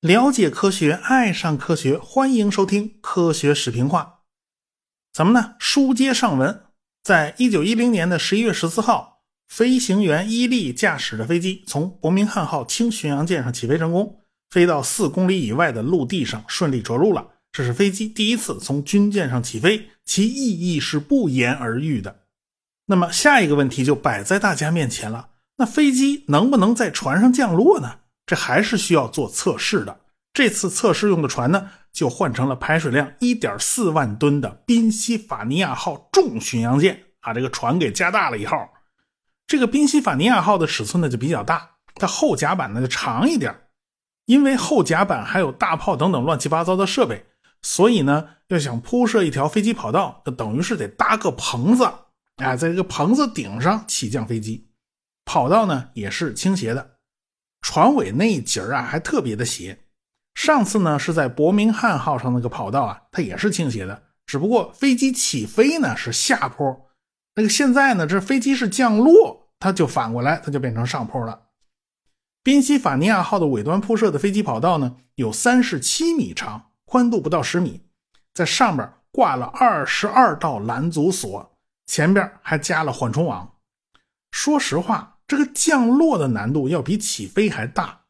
了解科学，爱上科学，欢迎收听《科学史评话》。咱们呢，书接上文，在一九一零年的十一月十四号，飞行员伊利驾驶着飞机从伯明翰号轻巡洋舰上起飞成功，飞到四公里以外的陆地上，顺利着陆了。这是飞机第一次从军舰上起飞，其意义是不言而喻的。那么下一个问题就摆在大家面前了：那飞机能不能在船上降落呢？这还是需要做测试的。这次测试用的船呢，就换成了排水量1.4万吨的宾夕法尼亚号重巡洋舰把，这个船给加大了一号。这个宾夕法尼亚号的尺寸呢就比较大，它后甲板呢就长一点。因为后甲板还有大炮等等乱七八糟的设备，所以呢，要想铺设一条飞机跑道，就等于是得搭个棚子，哎，在这个棚子顶上起降飞机。跑道呢也是倾斜的。船尾那一节啊，还特别的斜。上次呢是在伯明翰号上那个跑道啊，它也是倾斜的，只不过飞机起飞呢是下坡，那个现在呢这飞机是降落，它就反过来，它就变成上坡了。宾夕法尼亚号的尾端铺设的飞机跑道呢有三十七米长，宽度不到十米，在上边挂了二十二道拦阻索，前边还加了缓冲网。说实话。这个降落的难度要比起飞还大，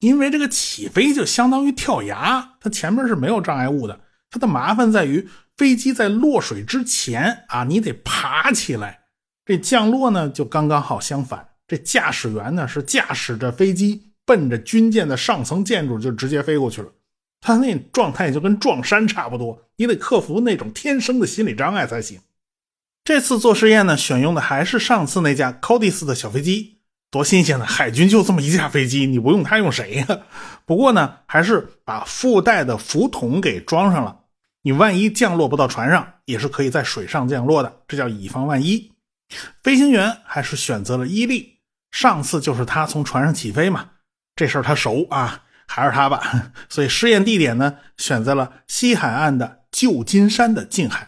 因为这个起飞就相当于跳崖，它前面是没有障碍物的。它的麻烦在于飞机在落水之前啊，你得爬起来。这降落呢就刚刚好相反，这驾驶员呢是驾驶着飞机奔着军舰的上层建筑就直接飞过去了，他那状态就跟撞山差不多，你得克服那种天生的心理障碍才行。这次做试验呢，选用的还是上次那架 Codis 的小飞机，多新鲜呢！海军就这么一架飞机，你不用它用谁呀？不过呢，还是把附带的浮筒给装上了，你万一降落不到船上，也是可以在水上降落的，这叫以防万一。飞行员还是选择了伊利，上次就是他从船上起飞嘛，这事儿他熟啊，还是他吧。所以试验地点呢，选在了西海岸的旧金山的近海。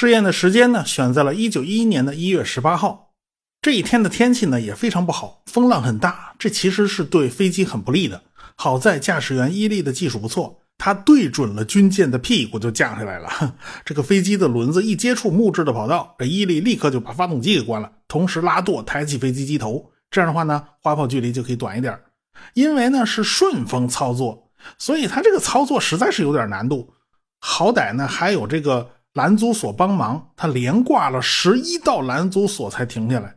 试验的时间呢，选在了一九一一年的一月十八号。这一天的天气呢也非常不好，风浪很大，这其实是对飞机很不利的。好在驾驶员伊利的技术不错，他对准了军舰的屁股就降下来了。这个飞机的轮子一接触木质的跑道，这伊利立刻就把发动机给关了，同时拉舵抬起飞机机头。这样的话呢，滑跑距离就可以短一点。因为呢是顺风操作，所以他这个操作实在是有点难度。好歹呢还有这个。拦阻索帮忙，他连挂了十一道拦阻索才停下来。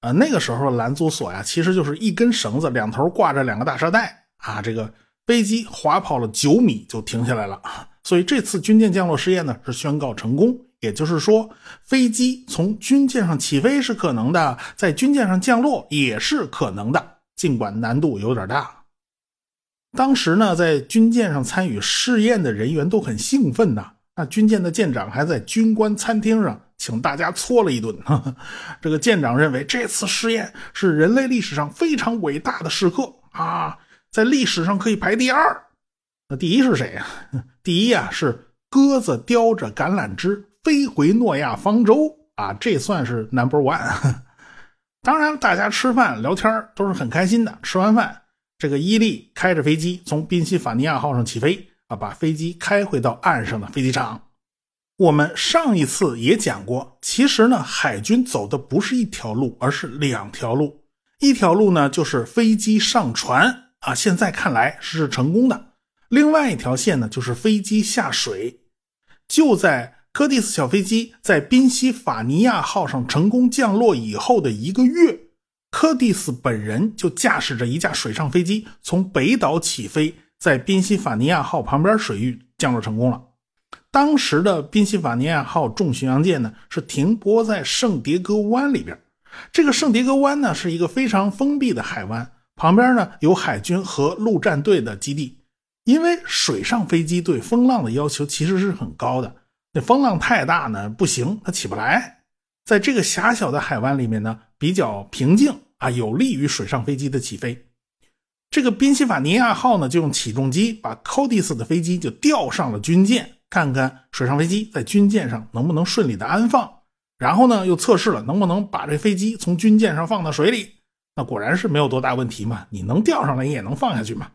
啊，那个时候拦阻索呀，其实就是一根绳子，两头挂着两个大沙袋啊。这个飞机滑跑了九米就停下来了。所以这次军舰降落试验呢是宣告成功，也就是说，飞机从军舰上起飞是可能的，在军舰上降落也是可能的，尽管难度有点大。当时呢，在军舰上参与试验的人员都很兴奋呐。那军舰的舰长还在军官餐厅上请大家搓了一顿。这个舰长认为这次试验是人类历史上非常伟大的时刻啊，在历史上可以排第二。那第一是谁呀？第一啊是鸽子叼着橄榄枝飞回诺亚方舟啊，这算是 number one。当然，大家吃饭聊天都是很开心的。吃完饭，这个伊利开着飞机从宾夕法尼亚号上起飞。啊，把飞机开回到岸上的飞机场。我们上一次也讲过，其实呢，海军走的不是一条路，而是两条路。一条路呢，就是飞机上船啊，现在看来是成功的。另外一条线呢，就是飞机下水。就在柯蒂斯小飞机在宾夕法尼亚号上成功降落以后的一个月，柯蒂斯本人就驾驶着一架水上飞机从北岛起飞。在宾夕法尼亚号旁边水域降落成功了。当时的宾夕法尼亚号重巡洋舰呢，是停泊在圣迭戈湾里边。这个圣迭戈湾呢，是一个非常封闭的海湾，旁边呢有海军和陆战队的基地。因为水上飞机对风浪的要求其实是很高的，那风浪太大呢不行，它起不来。在这个狭小的海湾里面呢，比较平静啊，有利于水上飞机的起飞。这个宾夕法尼亚号呢，就用起重机把 Codis 的飞机就吊上了军舰，看看水上飞机在军舰上能不能顺利的安放。然后呢又测试了能不能把这飞机从军舰上放到水里，那果然是没有多大问题嘛，你能钓上来你也能放下去嘛。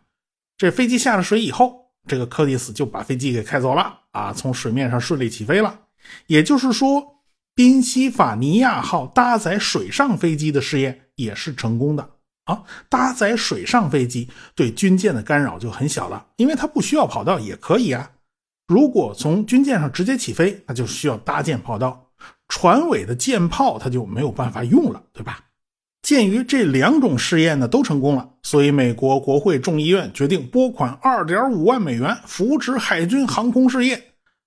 这飞机下了水以后，这个柯蒂斯就把飞机给开走了啊，从水面上顺利起飞了。也就是说，宾夕法尼亚号搭载水上飞机的试验也是成功的。啊，搭载水上飞机对军舰的干扰就很小了，因为它不需要跑道也可以啊。如果从军舰上直接起飞，那就需要搭建跑道，船尾的舰炮它就没有办法用了，对吧？鉴于这两种试验呢都成功了，所以美国国会众议院决定拨款二点五万美元扶持海军航空事业。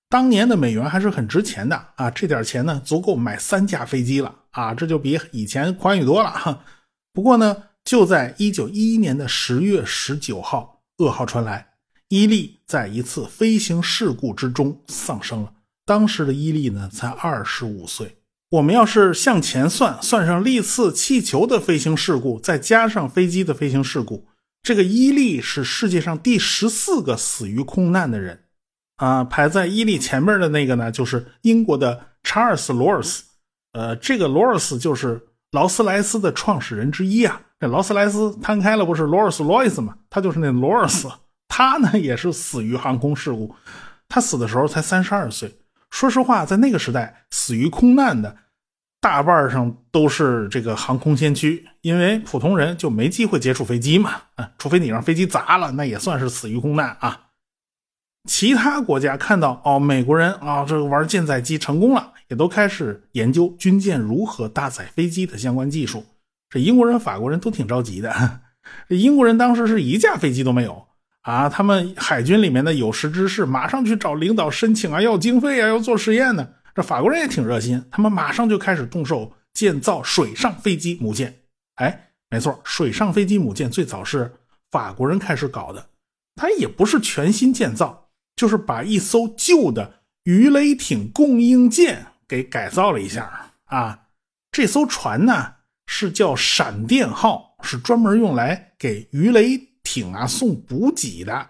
当年的美元还是很值钱的啊，这点钱呢足够买三架飞机了啊，这就比以前宽裕多了哈。不过呢。就在一九一一年的十月十九号，噩耗传来，伊利在一次飞行事故之中丧生了。当时的伊利呢，才二十五岁。我们要是向前算，算上历次气球的飞行事故，再加上飞机的飞行事故，这个伊利是世界上第十四个死于空难的人。啊，排在伊利前面的那个呢，就是英国的查尔斯·罗尔斯。呃，这个罗尔斯就是劳斯莱斯的创始人之一啊。这劳斯莱斯摊开了，不是罗尔斯罗伊斯吗？他就是那罗尔斯，他呢也是死于航空事故。他死的时候才三十二岁。说实话，在那个时代，死于空难的大半上都是这个航空先驱，因为普通人就没机会接触飞机嘛。啊，除非你让飞机砸了，那也算是死于空难啊。其他国家看到哦，美国人啊，这个玩舰载机成功了，也都开始研究军舰如何搭载飞机的相关技术。这英国人、法国人都挺着急的。这英国人当时是一架飞机都没有啊，他们海军里面的有识之士马上去找领导申请啊，要经费啊，要做实验呢。这法国人也挺热心，他们马上就开始动手建造水上飞机母舰。哎，没错，水上飞机母舰最早是法国人开始搞的，它也不是全新建造，就是把一艘旧的鱼雷艇供应舰给改造了一下啊。这艘船呢？是叫闪电号，是专门用来给鱼雷艇啊送补给的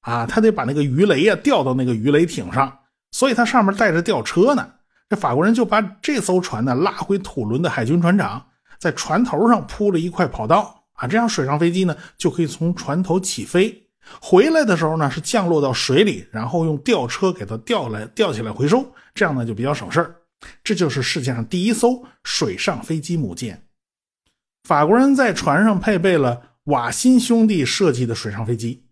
啊，他得把那个鱼雷啊吊到那个鱼雷艇上，所以它上面带着吊车呢。这法国人就把这艘船呢拉回土伦的海军船长，在船头上铺了一块跑道啊，这样水上飞机呢就可以从船头起飞，回来的时候呢是降落到水里，然后用吊车给它吊来吊起来回收，这样呢就比较省事儿。这就是世界上第一艘水上飞机母舰。法国人在船上配备了瓦辛兄弟设计的水上飞机，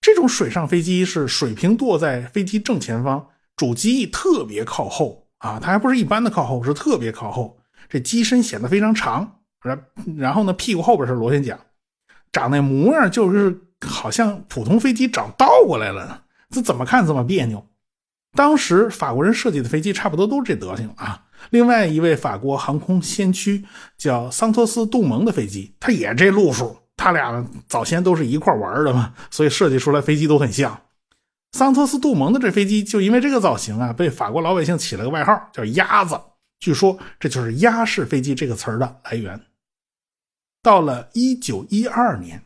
这种水上飞机是水平舵在飞机正前方，主机翼特别靠后啊，它还不是一般的靠后，是特别靠后。这机身显得非常长，然然后呢，屁股后边是螺旋桨，长那模样就是好像普通飞机长倒过来了，这怎么看怎么别扭。当时法国人设计的飞机差不多都是这德行啊。另外一位法国航空先驱叫桑托斯·杜蒙的飞机，他也这路数。他俩早先都是一块玩的嘛，所以设计出来飞机都很像。桑托斯·杜蒙的这飞机就因为这个造型啊，被法国老百姓起了个外号叫“鸭子”。据说这就是“鸭式飞机”这个词儿的来源。到了1912年，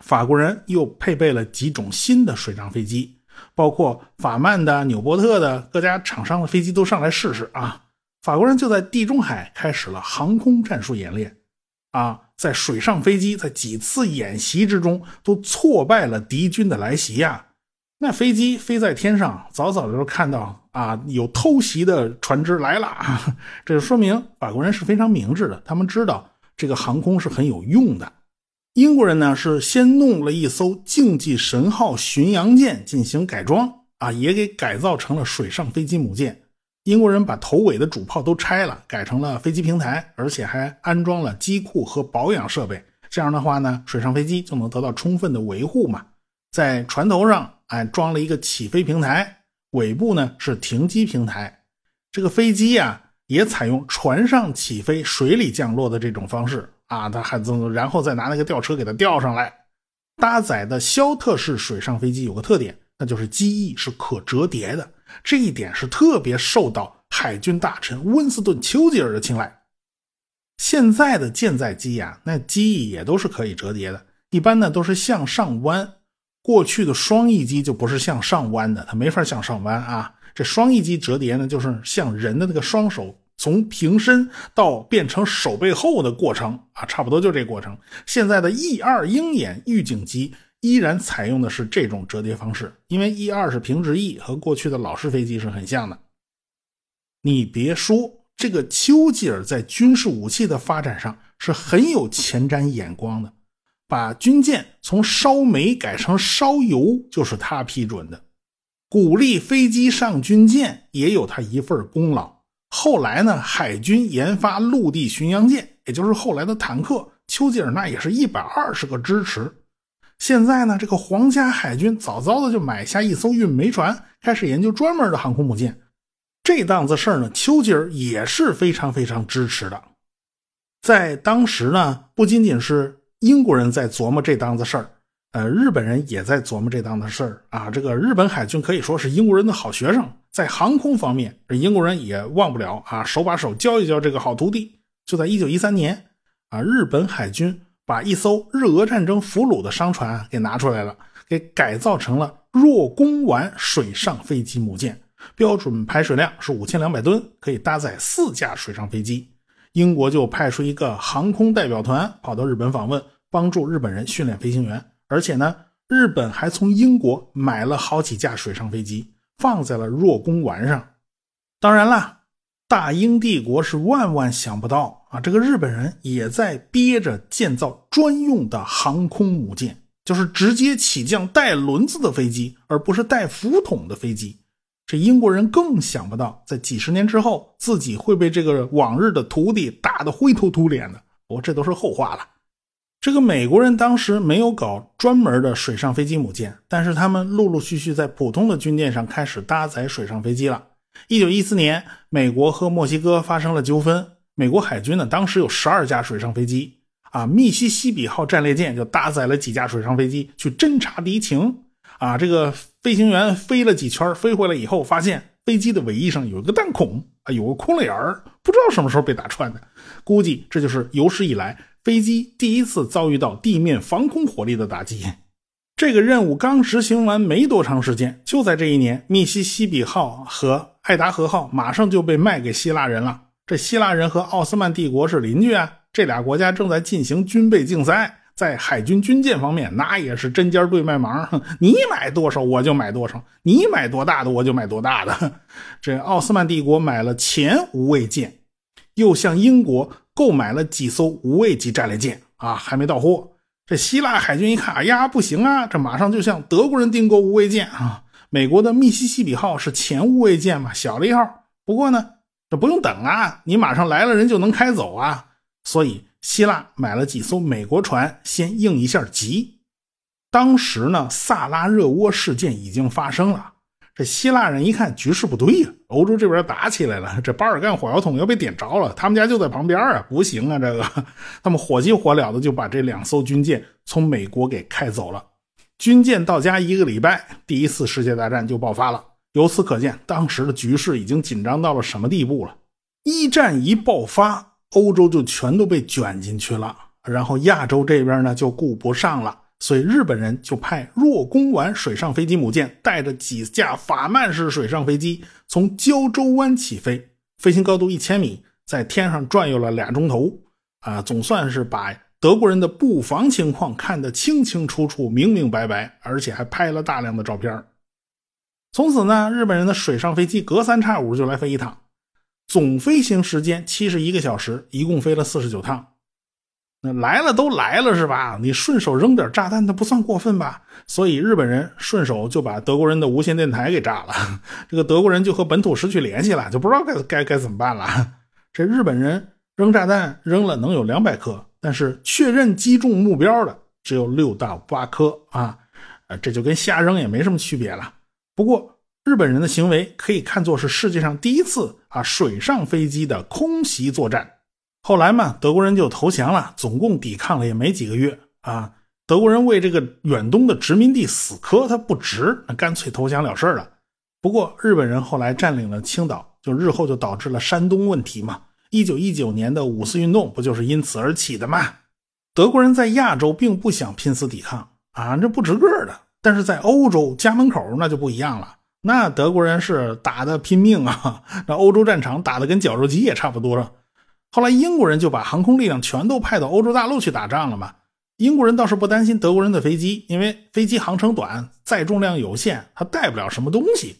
法国人又配备了几种新的水上飞机。包括法曼的、纽波特的各家厂商的飞机都上来试试啊！法国人就在地中海开始了航空战术演练，啊，在水上飞机在几次演习之中都挫败了敌军的来袭呀。那飞机飞在天上，早早的就看到啊有偷袭的船只来了，这就说明法国人是非常明智的，他们知道这个航空是很有用的。英国人呢是先弄了一艘竞技神号巡洋舰进行改装啊，也给改造成了水上飞机母舰。英国人把头尾的主炮都拆了，改成了飞机平台，而且还安装了机库和保养设备。这样的话呢，水上飞机就能得到充分的维护嘛。在船头上哎装了一个起飞平台，尾部呢是停机平台。这个飞机呀也采用船上起飞、水里降落的这种方式。啊，他还怎然后再拿那个吊车给它吊上来。搭载的肖特式水上飞机有个特点，那就是机翼是可折叠的，这一点是特别受到海军大臣温斯顿·丘吉尔的青睐。现在的舰载机呀，那机翼也都是可以折叠的，一般呢都是向上弯。过去的双翼机就不是向上弯的，它没法向上弯啊。这双翼机折叠呢，就是像人的那个双手从平身到变成手背后的过程啊，差不多就这过程。现在的 E 二鹰眼预警机依然采用的是这种折叠方式，因为 E 二是平直翼，和过去的老式飞机是很像的。你别说，这个丘吉尔在军事武器的发展上是很有前瞻眼光的，把军舰从烧煤改成烧油就是他批准的。鼓励飞机上军舰也有他一份功劳。后来呢，海军研发陆地巡洋舰，也就是后来的坦克，丘吉尔那也是一百二十个支持。现在呢，这个皇家海军早早的就买下一艘运煤船，开始研究专门的航空母舰。这档子事儿呢，丘吉尔也是非常非常支持的。在当时呢，不仅仅是英国人在琢磨这档子事儿。呃，日本人也在琢磨这档子事儿啊。这个日本海军可以说是英国人的好学生，在航空方面，英国人也忘不了啊，手把手教一教这个好徒弟。就在一九一三年啊，日本海军把一艘日俄战争俘虏的商船给拿出来了，给改造成了若宫丸水上飞机母舰，标准排水量是五千两百吨，可以搭载四架水上飞机。英国就派出一个航空代表团跑到日本访问，帮助日本人训练飞行员。而且呢，日本还从英国买了好几架水上飞机，放在了若宫丸上。当然啦，大英帝国是万万想不到啊，这个日本人也在憋着建造专用的航空母舰，就是直接起降带轮子的飞机，而不是带浮筒的飞机。这英国人更想不到，在几十年之后，自己会被这个往日的徒弟打得灰头土脸的。我这都是后话了。这个美国人当时没有搞专门的水上飞机母舰，但是他们陆陆续续在普通的军舰上开始搭载水上飞机了。一九一四年，美国和墨西哥发生了纠纷，美国海军呢当时有十二架水上飞机，啊，密西西比号战列舰就搭载了几架水上飞机去侦察敌情，啊，这个飞行员飞了几圈，飞回来以后发现飞机的尾翼上有一个弹孔，啊，有个空了眼儿，不知道什么时候被打穿的，估计这就是有史以来。飞机第一次遭遇到地面防空火力的打击，这个任务刚执行完没多长时间，就在这一年，密西西比号和爱达荷号马上就被卖给希腊人了。这希腊人和奥斯曼帝国是邻居啊，这俩国家正在进行军备竞赛，在海军军舰方面，那也是针尖对麦芒，你买多少我就买多少，你买多大的我就买多大的。这奥斯曼帝国买了前无畏舰，又向英国。购买了几艘无畏级战列舰啊，还没到货。这希腊海军一看，哎呀，不行啊！这马上就向德国人订购无畏舰啊。美国的密西西比号是前无畏舰嘛，小了一号。不过呢，这不用等啊，你马上来了，人就能开走啊。所以希腊买了几艘美国船，先应一下急。当时呢，萨拉热窝事件已经发生了。这希腊人一看局势不对呀，欧洲这边打起来了，这巴尔干火药桶要被点着了，他们家就在旁边啊，不行啊，这个 他们火急火燎的就把这两艘军舰从美国给开走了。军舰到家一个礼拜，第一次世界大战就爆发了。由此可见，当时的局势已经紧张到了什么地步了。一战一爆发，欧洲就全都被卷进去了，然后亚洲这边呢就顾不上了。所以日本人就派若宫丸水上飞机母舰带着几架法曼式水上飞机从胶州湾起飞，飞行高度一千米，在天上转悠了俩钟头，啊，总算是把德国人的布防情况看得清清楚楚、明明白白，而且还拍了大量的照片。从此呢，日本人的水上飞机隔三差五就来飞一趟，总飞行时间七十一个小时，一共飞了四十九趟。那来了都来了是吧？你顺手扔点炸弹，那不算过分吧？所以日本人顺手就把德国人的无线电台给炸了。这个德国人就和本土失去联系了，就不知道该该该怎么办了。这日本人扔炸弹扔了能有两百颗，但是确认击中目标的只有六到八颗啊，这就跟瞎扔也没什么区别了。不过日本人的行为可以看作是世界上第一次啊水上飞机的空袭作战。后来嘛，德国人就投降了，总共抵抗了也没几个月啊。德国人为这个远东的殖民地死磕，他不值，那干脆投降了事了。不过日本人后来占领了青岛，就日后就导致了山东问题嘛。一九一九年的五四运动不就是因此而起的吗？德国人在亚洲并不想拼死抵抗啊，这不值个的。但是在欧洲家门口那就不一样了，那德国人是打的拼命啊，那欧洲战场打的跟绞肉机也差不多了。后来英国人就把航空力量全都派到欧洲大陆去打仗了嘛。英国人倒是不担心德国人的飞机，因为飞机航程短，载重量有限，它带不了什么东西。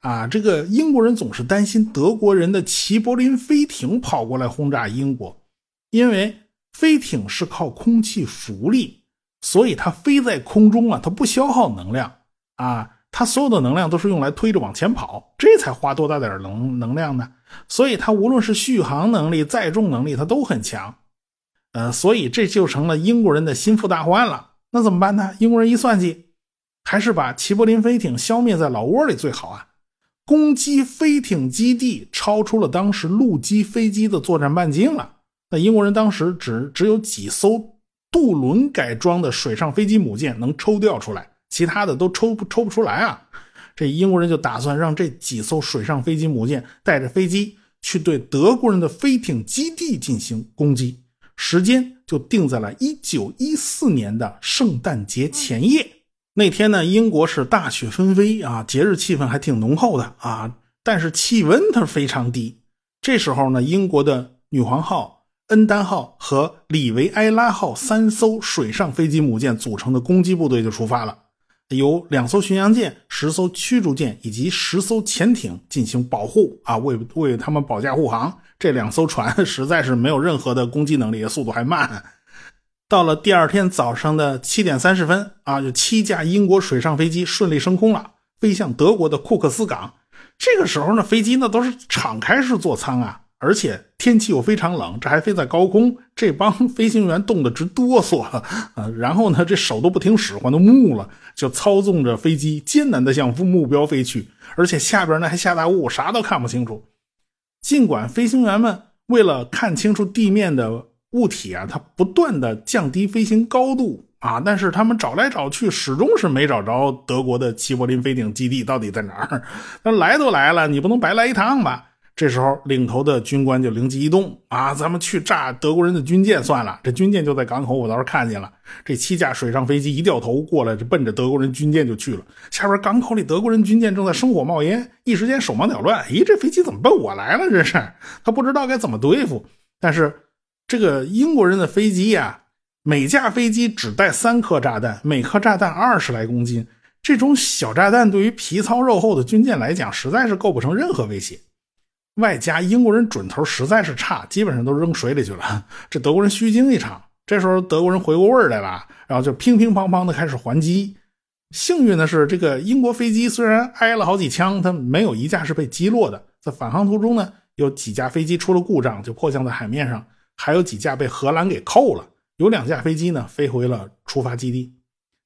啊，这个英国人总是担心德国人的齐柏林飞艇跑过来轰炸英国，因为飞艇是靠空气浮力，所以它飞在空中啊，它不消耗能量啊。它所有的能量都是用来推着往前跑，这才花多大点能能量呢？所以它无论是续航能力、载重能力，它都很强。呃，所以这就成了英国人的心腹大患了。那怎么办呢？英国人一算计，还是把齐柏林飞艇消灭在老窝里最好啊！攻击飞艇基地超出了当时陆基飞机的作战半径了。那英国人当时只只有几艘渡轮改装的水上飞机母舰能抽调出来。其他的都抽不抽不出来啊！这英国人就打算让这几艘水上飞机母舰带着飞机去对德国人的飞艇基地进行攻击，时间就定在了1914年的圣诞节前夜。那天呢，英国是大雪纷飞啊，节日气氛还挺浓厚的啊，但是气温它非常低。这时候呢，英国的女皇号、恩丹号和里维埃拉号三艘水上飞机母舰组成的攻击部队就出发了。由两艘巡洋舰、十艘驱逐舰以及十艘潜艇进行保护啊，为为他们保驾护航。这两艘船 实在是没有任何的攻击能力，速度还慢。到了第二天早上的七点三十分啊，有七架英国水上飞机顺利升空了，飞向德国的库克斯港。这个时候呢，飞机呢都是敞开式座舱啊。而且天气又非常冷，这还飞在高空，这帮 飞行员冻得直哆嗦啊！然后呢，这手都不听使唤，都木了，就操纵着飞机艰难地向目标飞去。而且下边呢还下大雾，啥都看不清楚。尽管飞行员们为了看清楚地面的物体啊，他不断的降低飞行高度啊，但是他们找来找去，始终是没找着德国的齐柏林飞艇基地到底在哪儿。那来都来了，你不能白来一趟吧？这时候，领头的军官就灵机一动啊，咱们去炸德国人的军舰算了。这军舰就在港口，我倒是看见了。这七架水上飞机一掉头过来，就奔着德国人军舰就去了。下边港口里，德国人军舰正在生火冒烟，一时间手忙脚乱。咦，这飞机怎么奔我来了？这是他不知道该怎么对付。但是这个英国人的飞机呀，每架飞机只带三颗炸弹，每颗炸弹二十来公斤。这种小炸弹对于皮糙肉厚的军舰来讲，实在是构不成任何威胁。外加英国人准头实在是差，基本上都扔水里去了。这德国人虚惊一场。这时候德国人回过味来了，然后就乒乒乓乓的开始还击。幸运的是，这个英国飞机虽然挨了好几枪，它没有一架是被击落的。在返航途中呢，有几架飞机出了故障，就迫降在海面上；还有几架被荷兰给扣了。有两架飞机呢，飞回了出发基地。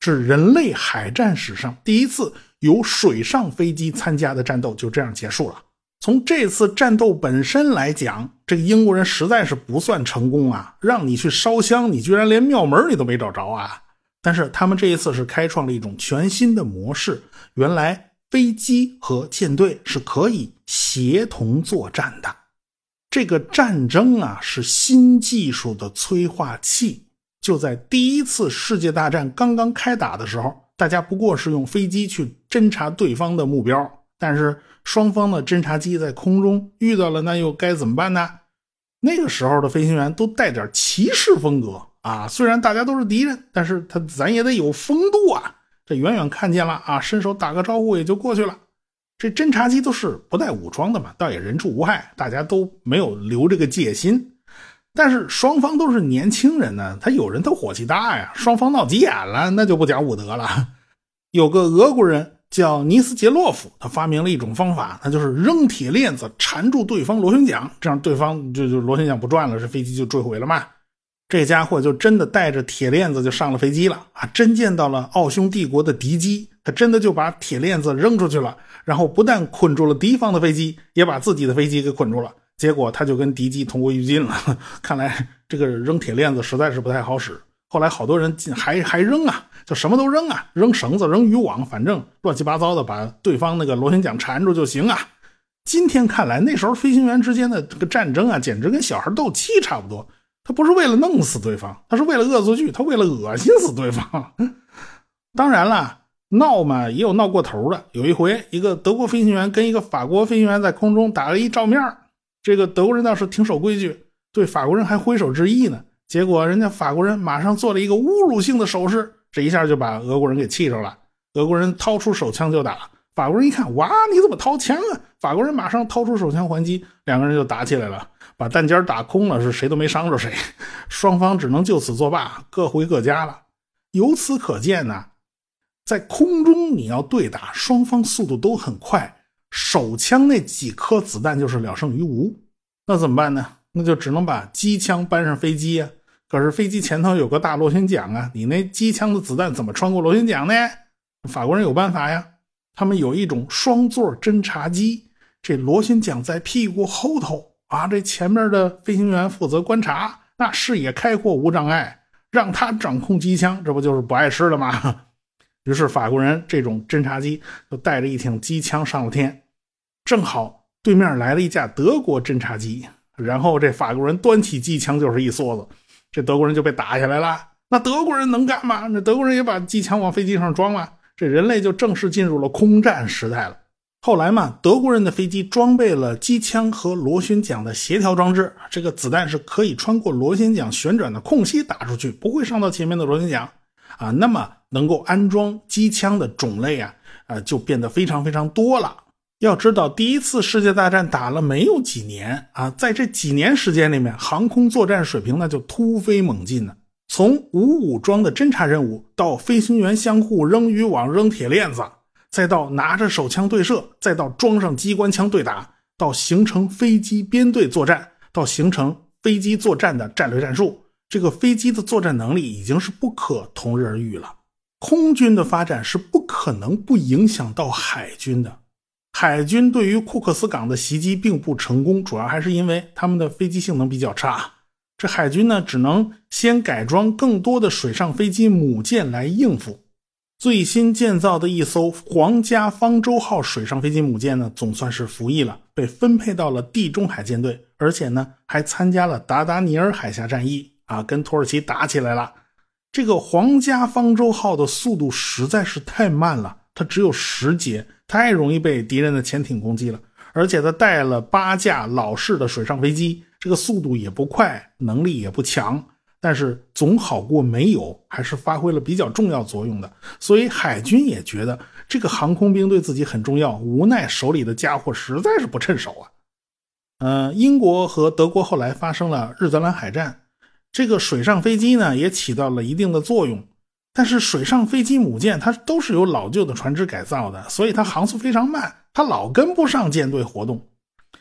是人类海战史上第一次由水上飞机参加的战斗，就这样结束了。从这次战斗本身来讲，这个英国人实在是不算成功啊！让你去烧香，你居然连庙门你都没找着啊！但是他们这一次是开创了一种全新的模式，原来飞机和舰队是可以协同作战的。这个战争啊，是新技术的催化器。就在第一次世界大战刚刚开打的时候，大家不过是用飞机去侦察对方的目标。但是双方的侦察机在空中遇到了，那又该怎么办呢？那个时候的飞行员都带点骑士风格啊，虽然大家都是敌人，但是他咱也得有风度啊。这远远看见了啊，伸手打个招呼也就过去了。这侦察机都是不带武装的嘛，倒也人畜无害，大家都没有留这个戒心。但是双方都是年轻人呢，他有人他火气大呀，双方闹急眼了，那就不讲武德了。有个俄国人。叫尼斯杰洛夫，他发明了一种方法，那就是扔铁链子缠住对方螺旋桨，这样对方就就螺旋桨不转了，这飞机就坠毁了嘛。这家伙就真的带着铁链子就上了飞机了啊！真见到了奥匈帝国的敌机，他真的就把铁链子扔出去了，然后不但捆住了敌方的飞机，也把自己的飞机给捆住了。结果他就跟敌机同归于尽了。看来这个扔铁链子实在是不太好使。后来好多人进还还扔啊，就什么都扔啊，扔绳子、扔渔网，反正乱七八糟的，把对方那个螺旋桨缠住就行啊。今天看来，那时候飞行员之间的这个战争啊，简直跟小孩斗气差不多。他不是为了弄死对方，他是为了恶作剧，他为了恶心死对方。当然了，闹嘛也有闹过头的。有一回，一个德国飞行员跟一个法国飞行员在空中打了一照面这个德国人倒是挺守规矩，对法国人还挥手致意呢。结果人家法国人马上做了一个侮辱性的手势，这一下就把俄国人给气着了。俄国人掏出手枪就打，法国人一看，哇，你怎么掏枪啊？法国人马上掏出手枪还击，两个人就打起来了，把弹尖打空了，是谁都没伤着谁，双方只能就此作罢，各回各家了。由此可见呢，在空中你要对打，双方速度都很快，手枪那几颗子弹就是了胜于无。那怎么办呢？那就只能把机枪搬上飞机呀。可是飞机前头有个大螺旋桨啊，你那机枪的子弹怎么穿过螺旋桨呢？法国人有办法呀，他们有一种双座侦察机，这螺旋桨在屁股后头啊，这前面的飞行员负责观察，那视野开阔无障碍，让他掌控机枪，这不就是不碍事了吗？于是法国人这种侦察机就带着一挺机枪上了天，正好对面来了一架德国侦察机，然后这法国人端起机枪就是一梭子，这德国人就被打下来了。那德国人能干嘛？那德国人也把机枪往飞机上装了。这人类就正式进入了空战时代了。后来嘛，德国人的飞机装备了机枪和螺旋桨的协调装置，这个子弹是可以穿过螺旋桨旋转的空隙打出去，不会伤到前面的螺旋桨啊。那么能够安装机枪的种类啊，啊就变得非常非常多了。要知道，第一次世界大战打了没有几年啊，在这几年时间里面，航空作战水平那就突飞猛进呢。从无武装的侦察任务，到飞行员相互扔渔网、扔铁链子，再到拿着手枪对射，再到装上机关枪对打，到形成飞机编队作战，到形成飞机作战的战略战术，这个飞机的作战能力已经是不可同日而语了。空军的发展是不可能不影响到海军的。海军对于库克斯港的袭击并不成功，主要还是因为他们的飞机性能比较差。这海军呢，只能先改装更多的水上飞机母舰来应付。最新建造的一艘皇家方舟号水上飞机母舰呢，总算是服役了，被分配到了地中海舰队，而且呢，还参加了达达尼尔海峡战役啊，跟土耳其打起来了。这个皇家方舟号的速度实在是太慢了，它只有十节，太容易被敌人的潜艇攻击了，而且他带了八架老式的水上飞机。这个速度也不快，能力也不强，但是总好过没有，还是发挥了比较重要作用的。所以海军也觉得这个航空兵对自己很重要，无奈手里的家伙实在是不趁手啊。嗯，英国和德国后来发生了日德兰海战，这个水上飞机呢也起到了一定的作用，但是水上飞机母舰它都是由老旧的船只改造的，所以它航速非常慢，它老跟不上舰队活动。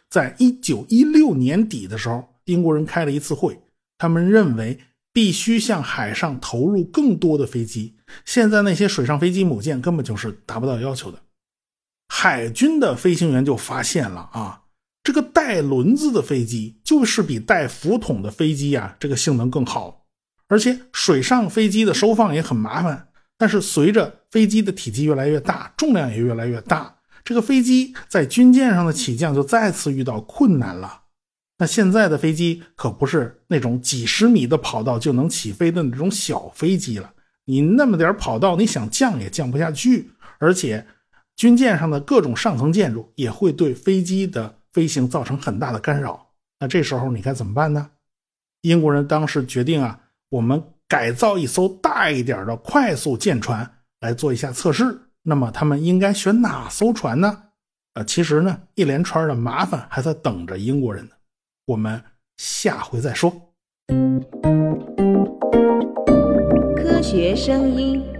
在一九一六年底的时候，英国人开了一次会，他们认为必须向海上投入更多的飞机。现在那些水上飞机母舰根本就是达不到要求的。海军的飞行员就发现了啊，这个带轮子的飞机就是比带浮筒的飞机啊，这个性能更好。而且水上飞机的收放也很麻烦。但是随着飞机的体积越来越大，重量也越来越大。这个飞机在军舰上的起降就再次遇到困难了。那现在的飞机可不是那种几十米的跑道就能起飞的那种小飞机了。你那么点跑道，你想降也降不下去。而且，军舰上的各种上层建筑也会对飞机的飞行造成很大的干扰。那这时候你该怎么办呢？英国人当时决定啊，我们改造一艘大一点的快速舰船来做一下测试。那么他们应该选哪艘船呢？呃，其实呢，一连串的麻烦还在等着英国人呢。我们下回再说。科学声音。